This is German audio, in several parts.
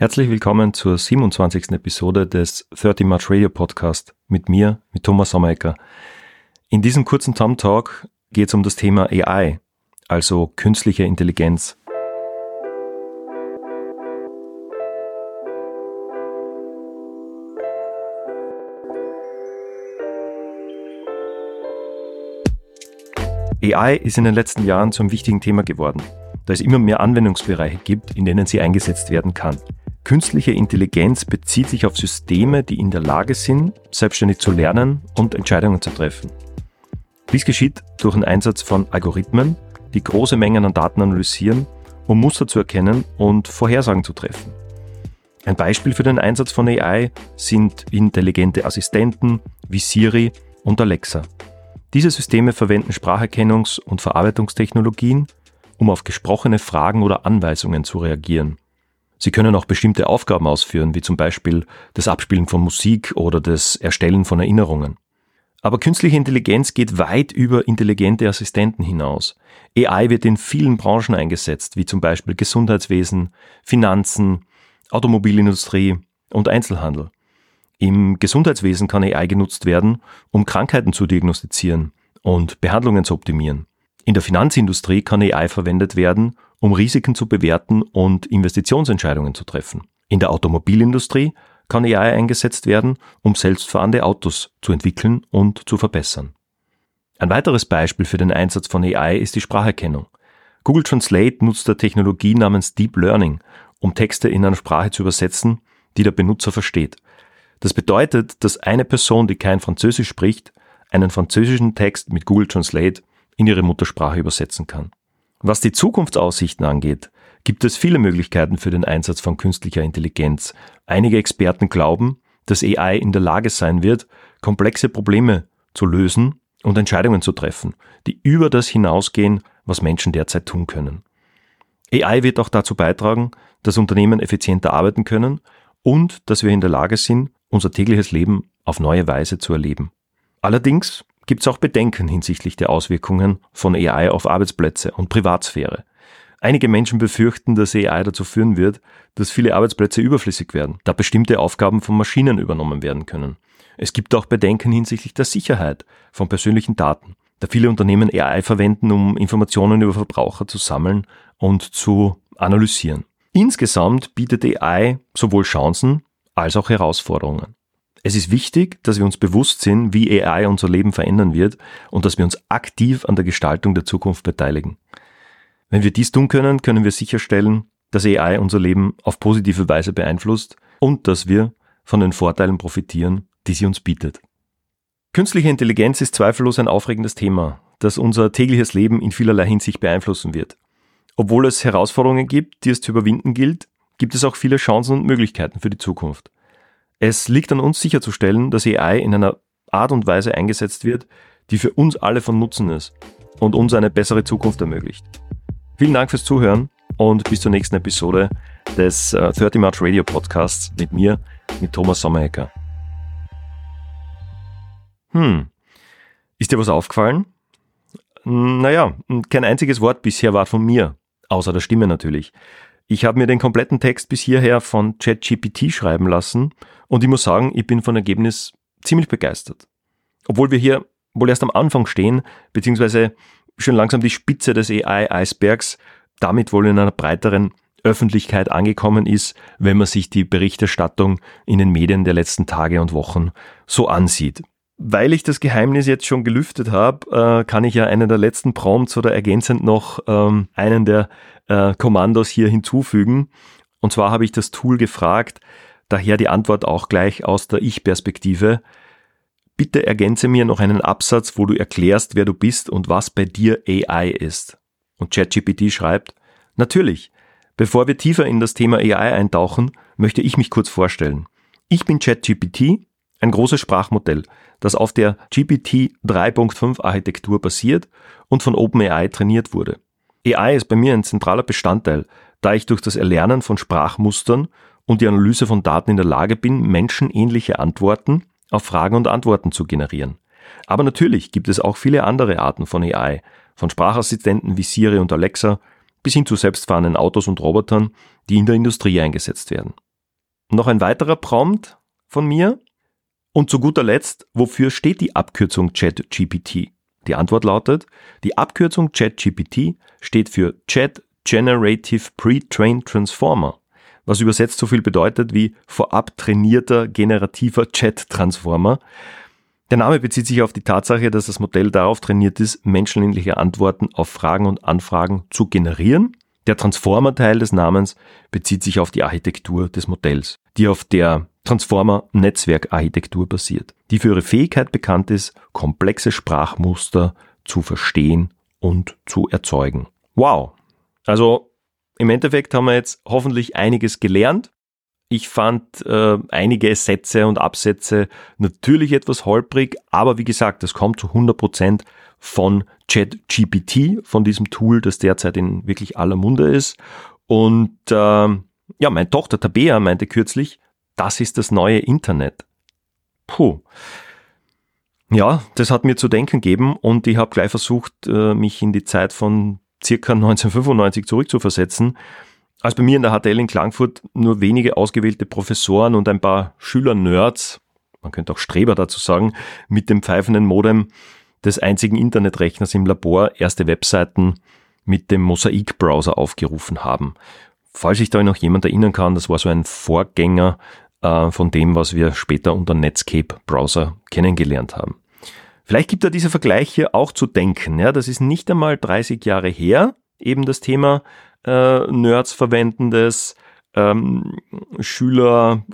Herzlich willkommen zur 27. Episode des 30 March Radio Podcast mit mir, mit Thomas Sommerecker. In diesem kurzen Tom Talk geht es um das Thema AI, also künstliche Intelligenz. AI ist in den letzten Jahren zum wichtigen Thema geworden, da es immer mehr Anwendungsbereiche gibt, in denen sie eingesetzt werden kann. Künstliche Intelligenz bezieht sich auf Systeme, die in der Lage sind, selbstständig zu lernen und Entscheidungen zu treffen. Dies geschieht durch den Einsatz von Algorithmen, die große Mengen an Daten analysieren, um Muster zu erkennen und Vorhersagen zu treffen. Ein Beispiel für den Einsatz von AI sind intelligente Assistenten wie Siri und Alexa. Diese Systeme verwenden Spracherkennungs- und Verarbeitungstechnologien, um auf gesprochene Fragen oder Anweisungen zu reagieren. Sie können auch bestimmte Aufgaben ausführen, wie zum Beispiel das Abspielen von Musik oder das Erstellen von Erinnerungen. Aber künstliche Intelligenz geht weit über intelligente Assistenten hinaus. AI wird in vielen Branchen eingesetzt, wie zum Beispiel Gesundheitswesen, Finanzen, Automobilindustrie und Einzelhandel. Im Gesundheitswesen kann AI genutzt werden, um Krankheiten zu diagnostizieren und Behandlungen zu optimieren. In der Finanzindustrie kann AI verwendet werden, um Risiken zu bewerten und Investitionsentscheidungen zu treffen. In der Automobilindustrie kann AI eingesetzt werden, um selbstfahrende Autos zu entwickeln und zu verbessern. Ein weiteres Beispiel für den Einsatz von AI ist die Spracherkennung. Google Translate nutzt der Technologie namens Deep Learning, um Texte in einer Sprache zu übersetzen, die der Benutzer versteht. Das bedeutet, dass eine Person, die kein Französisch spricht, einen französischen Text mit Google Translate in ihre Muttersprache übersetzen kann. Was die Zukunftsaussichten angeht, gibt es viele Möglichkeiten für den Einsatz von künstlicher Intelligenz. Einige Experten glauben, dass AI in der Lage sein wird, komplexe Probleme zu lösen und Entscheidungen zu treffen, die über das hinausgehen, was Menschen derzeit tun können. AI wird auch dazu beitragen, dass Unternehmen effizienter arbeiten können und dass wir in der Lage sind, unser tägliches Leben auf neue Weise zu erleben. Allerdings gibt es auch Bedenken hinsichtlich der Auswirkungen von AI auf Arbeitsplätze und Privatsphäre. Einige Menschen befürchten, dass AI dazu führen wird, dass viele Arbeitsplätze überflüssig werden, da bestimmte Aufgaben von Maschinen übernommen werden können. Es gibt auch Bedenken hinsichtlich der Sicherheit von persönlichen Daten, da viele Unternehmen AI verwenden, um Informationen über Verbraucher zu sammeln und zu analysieren. Insgesamt bietet AI sowohl Chancen als auch Herausforderungen. Es ist wichtig, dass wir uns bewusst sind, wie AI unser Leben verändern wird und dass wir uns aktiv an der Gestaltung der Zukunft beteiligen. Wenn wir dies tun können, können wir sicherstellen, dass AI unser Leben auf positive Weise beeinflusst und dass wir von den Vorteilen profitieren, die sie uns bietet. Künstliche Intelligenz ist zweifellos ein aufregendes Thema, das unser tägliches Leben in vielerlei Hinsicht beeinflussen wird. Obwohl es Herausforderungen gibt, die es zu überwinden gilt, gibt es auch viele Chancen und Möglichkeiten für die Zukunft. Es liegt an uns sicherzustellen, dass AI in einer Art und Weise eingesetzt wird, die für uns alle von Nutzen ist und uns eine bessere Zukunft ermöglicht. Vielen Dank fürs Zuhören und bis zur nächsten Episode des 30 äh, March Radio Podcasts mit mir, mit Thomas Sommerecker. Hm, ist dir was aufgefallen? Naja, kein einziges Wort bisher war von mir, außer der Stimme natürlich. Ich habe mir den kompletten Text bis hierher von ChatGPT schreiben lassen und ich muss sagen, ich bin von Ergebnis ziemlich begeistert. Obwohl wir hier wohl erst am Anfang stehen, beziehungsweise schon langsam die Spitze des AI-Eisbergs damit wohl in einer breiteren Öffentlichkeit angekommen ist, wenn man sich die Berichterstattung in den Medien der letzten Tage und Wochen so ansieht. Weil ich das Geheimnis jetzt schon gelüftet habe, äh, kann ich ja einen der letzten Prompts oder ergänzend noch ähm, einen der äh, Kommandos hier hinzufügen. Und zwar habe ich das Tool gefragt, daher die Antwort auch gleich aus der Ich-Perspektive. Bitte ergänze mir noch einen Absatz, wo du erklärst, wer du bist und was bei dir AI ist. Und ChatGPT schreibt, natürlich, bevor wir tiefer in das Thema AI eintauchen, möchte ich mich kurz vorstellen. Ich bin ChatGPT, ein großes Sprachmodell, das auf der GPT 3.5 Architektur basiert und von OpenAI trainiert wurde. AI ist bei mir ein zentraler Bestandteil, da ich durch das Erlernen von Sprachmustern und die Analyse von Daten in der Lage bin, menschenähnliche Antworten auf Fragen und Antworten zu generieren. Aber natürlich gibt es auch viele andere Arten von AI, von Sprachassistenten wie Siri und Alexa bis hin zu selbstfahrenden Autos und Robotern, die in der Industrie eingesetzt werden. noch ein weiterer Prompt von mir. Und zu guter Letzt, wofür steht die Abkürzung ChatGPT? Die Antwort lautet, die Abkürzung ChatGPT steht für Chat Generative Pre-Trained Transformer, was übersetzt so viel bedeutet wie vorab trainierter generativer Chat-Transformer. Der Name bezieht sich auf die Tatsache, dass das Modell darauf trainiert ist, menschenähnliche Antworten auf Fragen und Anfragen zu generieren. Der Transformer-Teil des Namens bezieht sich auf die Architektur des Modells, die auf der Transformer-Netzwerkarchitektur basiert, die für ihre Fähigkeit bekannt ist, komplexe Sprachmuster zu verstehen und zu erzeugen. Wow! Also im Endeffekt haben wir jetzt hoffentlich einiges gelernt ich fand äh, einige Sätze und Absätze natürlich etwas holprig, aber wie gesagt, das kommt zu 100% von ChatGPT, von diesem Tool, das derzeit in wirklich aller Munde ist. Und äh, ja, meine Tochter Tabea meinte kürzlich, das ist das neue Internet. Puh. Ja, das hat mir zu denken gegeben und ich habe gleich versucht, äh, mich in die Zeit von circa 1995 zurückzuversetzen als bei mir in der HTL in Klagenfurt nur wenige ausgewählte Professoren und ein paar Schüler-Nerds, man könnte auch Streber dazu sagen, mit dem pfeifenden Modem des einzigen Internetrechners im Labor erste Webseiten mit dem Mosaik-Browser aufgerufen haben. Falls sich da noch jemand erinnern kann, das war so ein Vorgänger äh, von dem, was wir später unter Netscape-Browser kennengelernt haben. Vielleicht gibt da dieser Vergleich hier auch zu denken. Ja, das ist nicht einmal 30 Jahre her, eben das Thema äh, Nerds verwendendes. Ähm, Schüler,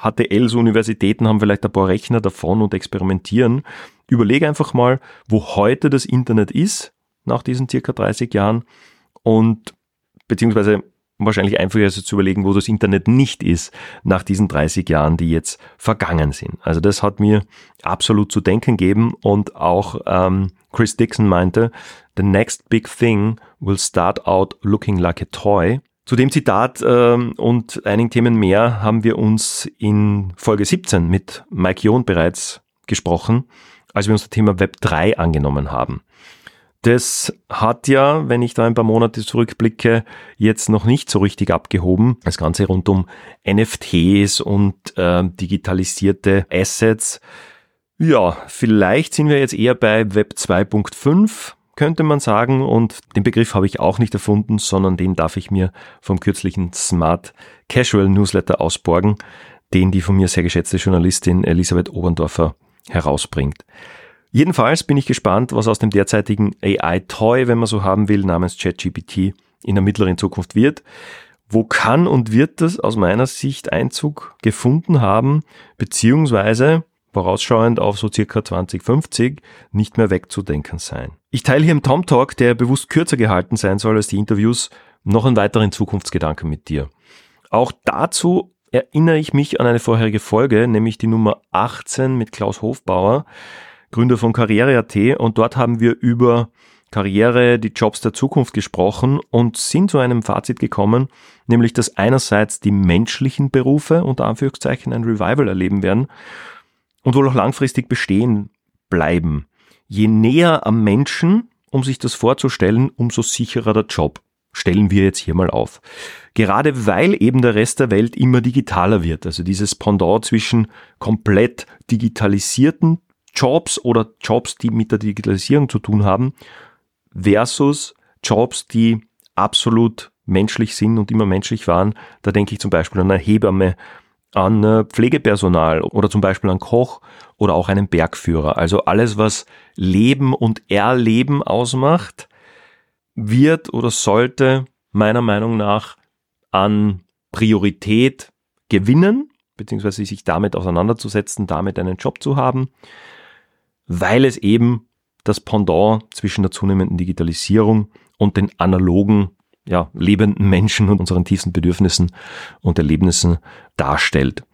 HTLs, Universitäten haben vielleicht ein paar Rechner davon und experimentieren. Überlege einfach mal, wo heute das Internet ist, nach diesen circa 30 Jahren und beziehungsweise wahrscheinlich einfacher ist zu überlegen, wo das Internet nicht ist nach diesen 30 Jahren, die jetzt vergangen sind. Also das hat mir absolut zu denken gegeben und auch ähm, Chris Dixon meinte, The next big thing will start out looking like a toy. Zu dem Zitat äh, und einigen Themen mehr haben wir uns in Folge 17 mit Mike John bereits gesprochen, als wir uns das Thema Web 3 angenommen haben. Das hat ja, wenn ich da ein paar Monate zurückblicke, jetzt noch nicht so richtig abgehoben. Das Ganze rund um NFTs und äh, digitalisierte Assets. Ja, vielleicht sind wir jetzt eher bei Web 2.5, könnte man sagen. Und den Begriff habe ich auch nicht erfunden, sondern den darf ich mir vom kürzlichen Smart Casual Newsletter ausborgen, den die von mir sehr geschätzte Journalistin Elisabeth Oberndorfer herausbringt. Jedenfalls bin ich gespannt, was aus dem derzeitigen AI-Toy, wenn man so haben will, namens ChatGPT in der mittleren Zukunft wird. Wo kann und wird das aus meiner Sicht Einzug gefunden haben, beziehungsweise vorausschauend auf so circa 2050 nicht mehr wegzudenken sein. Ich teile hier im Tom Talk, der bewusst kürzer gehalten sein soll als die Interviews, noch einen weiteren Zukunftsgedanken mit dir. Auch dazu erinnere ich mich an eine vorherige Folge, nämlich die Nummer 18 mit Klaus Hofbauer. Gründer von Karriere.at und dort haben wir über Karriere, die Jobs der Zukunft gesprochen und sind zu einem Fazit gekommen, nämlich dass einerseits die menschlichen Berufe unter Anführungszeichen ein Revival erleben werden und wohl auch langfristig bestehen bleiben. Je näher am Menschen, um sich das vorzustellen, umso sicherer der Job. Stellen wir jetzt hier mal auf. Gerade weil eben der Rest der Welt immer digitaler wird, also dieses Pendant zwischen komplett digitalisierten Jobs oder Jobs, die mit der Digitalisierung zu tun haben, versus Jobs, die absolut menschlich sind und immer menschlich waren. Da denke ich zum Beispiel an eine Hebamme, an äh, Pflegepersonal oder zum Beispiel an Koch oder auch einen Bergführer. Also alles, was Leben und Erleben ausmacht, wird oder sollte meiner Meinung nach an Priorität gewinnen, beziehungsweise sich damit auseinanderzusetzen, damit einen Job zu haben weil es eben das Pendant zwischen der zunehmenden Digitalisierung und den analogen, ja, lebenden Menschen und unseren tiefsten Bedürfnissen und Erlebnissen darstellt.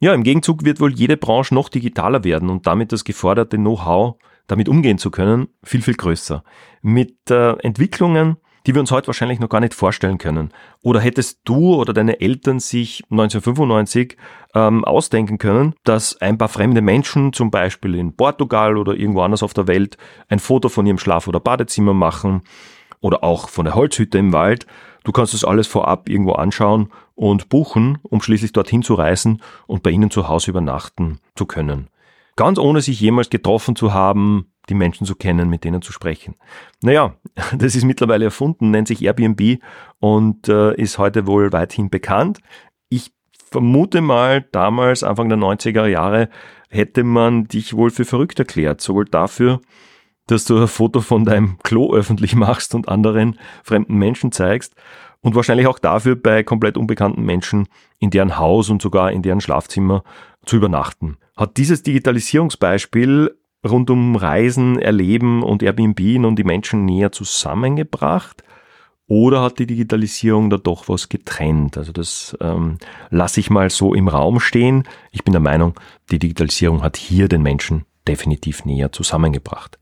Ja, im Gegenzug wird wohl jede Branche noch digitaler werden und damit das geforderte Know-how, damit umgehen zu können, viel, viel größer. Mit äh, Entwicklungen, die wir uns heute wahrscheinlich noch gar nicht vorstellen können. Oder hättest du oder deine Eltern sich 1995 ähm, ausdenken können, dass ein paar fremde Menschen zum Beispiel in Portugal oder irgendwo anders auf der Welt ein Foto von ihrem Schlaf- oder Badezimmer machen oder auch von der Holzhütte im Wald. Du kannst das alles vorab irgendwo anschauen und buchen, um schließlich dorthin zu reisen und bei ihnen zu Hause übernachten zu können. Ganz ohne sich jemals getroffen zu haben, die Menschen zu kennen, mit denen zu sprechen. Naja, das ist mittlerweile erfunden, nennt sich Airbnb und äh, ist heute wohl weithin bekannt. Ich vermute mal, damals, Anfang der 90er Jahre, hätte man dich wohl für verrückt erklärt, sowohl dafür, dass du ein Foto von deinem Klo öffentlich machst und anderen fremden Menschen zeigst und wahrscheinlich auch dafür, bei komplett unbekannten Menschen in deren Haus und sogar in deren Schlafzimmer zu übernachten. Hat dieses Digitalisierungsbeispiel rund um Reisen, Erleben und Airbnb nun die Menschen näher zusammengebracht? Oder hat die Digitalisierung da doch was getrennt? Also das ähm, lasse ich mal so im Raum stehen. Ich bin der Meinung, die Digitalisierung hat hier den Menschen definitiv näher zusammengebracht.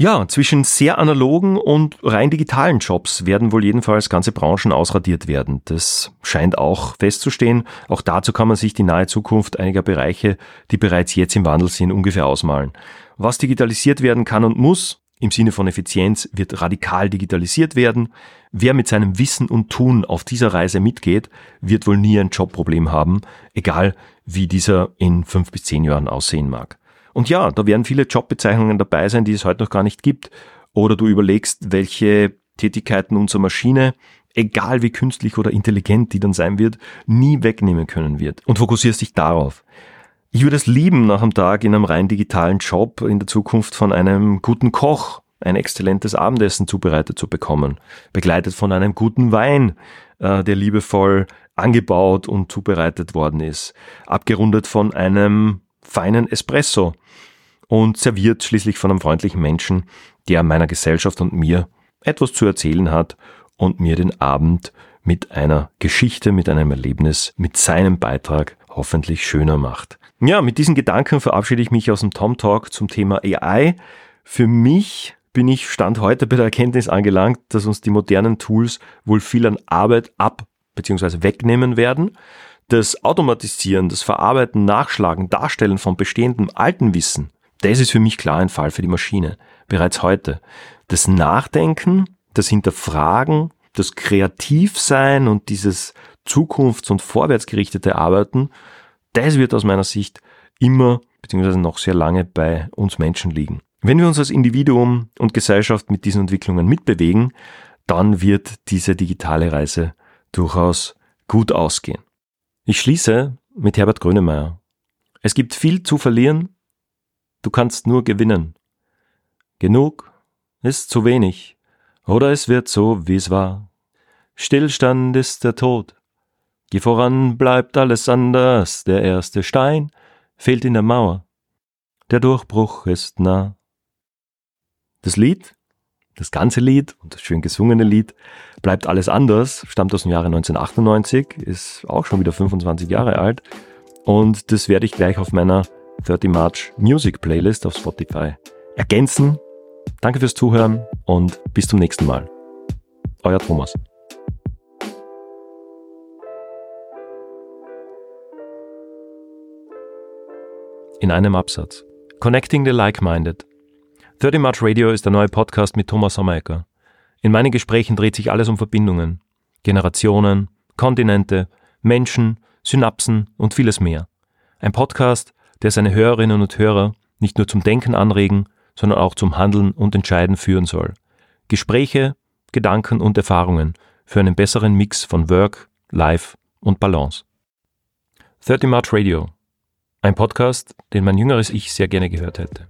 Ja, zwischen sehr analogen und rein digitalen Jobs werden wohl jedenfalls ganze Branchen ausradiert werden. Das scheint auch festzustehen. Auch dazu kann man sich die nahe Zukunft einiger Bereiche, die bereits jetzt im Wandel sind, ungefähr ausmalen. Was digitalisiert werden kann und muss, im Sinne von Effizienz, wird radikal digitalisiert werden. Wer mit seinem Wissen und Tun auf dieser Reise mitgeht, wird wohl nie ein Jobproblem haben, egal wie dieser in fünf bis zehn Jahren aussehen mag. Und ja, da werden viele Jobbezeichnungen dabei sein, die es heute noch gar nicht gibt. Oder du überlegst, welche Tätigkeiten unsere Maschine, egal wie künstlich oder intelligent die dann sein wird, nie wegnehmen können wird. Und fokussierst dich darauf. Ich würde es lieben, nach einem Tag in einem rein digitalen Job in der Zukunft von einem guten Koch ein exzellentes Abendessen zubereitet zu bekommen, begleitet von einem guten Wein, äh, der liebevoll angebaut und zubereitet worden ist, abgerundet von einem feinen Espresso und serviert schließlich von einem freundlichen Menschen, der meiner Gesellschaft und mir etwas zu erzählen hat und mir den Abend mit einer Geschichte, mit einem Erlebnis, mit seinem Beitrag hoffentlich schöner macht. Ja, mit diesen Gedanken verabschiede ich mich aus dem Tom Talk zum Thema AI. Für mich bin ich Stand heute bei der Erkenntnis angelangt, dass uns die modernen Tools wohl viel an Arbeit ab bzw. wegnehmen werden das Automatisieren, das Verarbeiten, Nachschlagen, Darstellen von bestehendem alten Wissen, das ist für mich klar ein Fall für die Maschine. Bereits heute. Das Nachdenken, das Hinterfragen, das Kreativsein und dieses zukunfts- und vorwärtsgerichtete Arbeiten, das wird aus meiner Sicht immer beziehungsweise noch sehr lange bei uns Menschen liegen. Wenn wir uns als Individuum und Gesellschaft mit diesen Entwicklungen mitbewegen, dann wird diese digitale Reise durchaus gut ausgehen. Ich schließe mit Herbert Grönemeyer. Es gibt viel zu verlieren, du kannst nur gewinnen. Genug ist zu wenig, oder es wird so, wie es war. Stillstand ist der Tod. Geh voran, bleibt alles anders, der erste Stein fehlt in der Mauer. Der Durchbruch ist nah. Das Lied das ganze Lied und das schön gesungene Lied bleibt alles anders, stammt aus dem Jahre 1998, ist auch schon wieder 25 Jahre alt und das werde ich gleich auf meiner 30 March Music Playlist auf Spotify ergänzen. Danke fürs Zuhören und bis zum nächsten Mal. Euer Thomas. In einem Absatz. Connecting the Like-Minded 30 March Radio ist der neue Podcast mit Thomas Sommerecker. In meinen Gesprächen dreht sich alles um Verbindungen, Generationen, Kontinente, Menschen, Synapsen und vieles mehr. Ein Podcast, der seine Hörerinnen und Hörer nicht nur zum Denken anregen, sondern auch zum Handeln und Entscheiden führen soll. Gespräche, Gedanken und Erfahrungen für einen besseren Mix von Work, Life und Balance. 30 March Radio. Ein Podcast, den mein jüngeres Ich sehr gerne gehört hätte.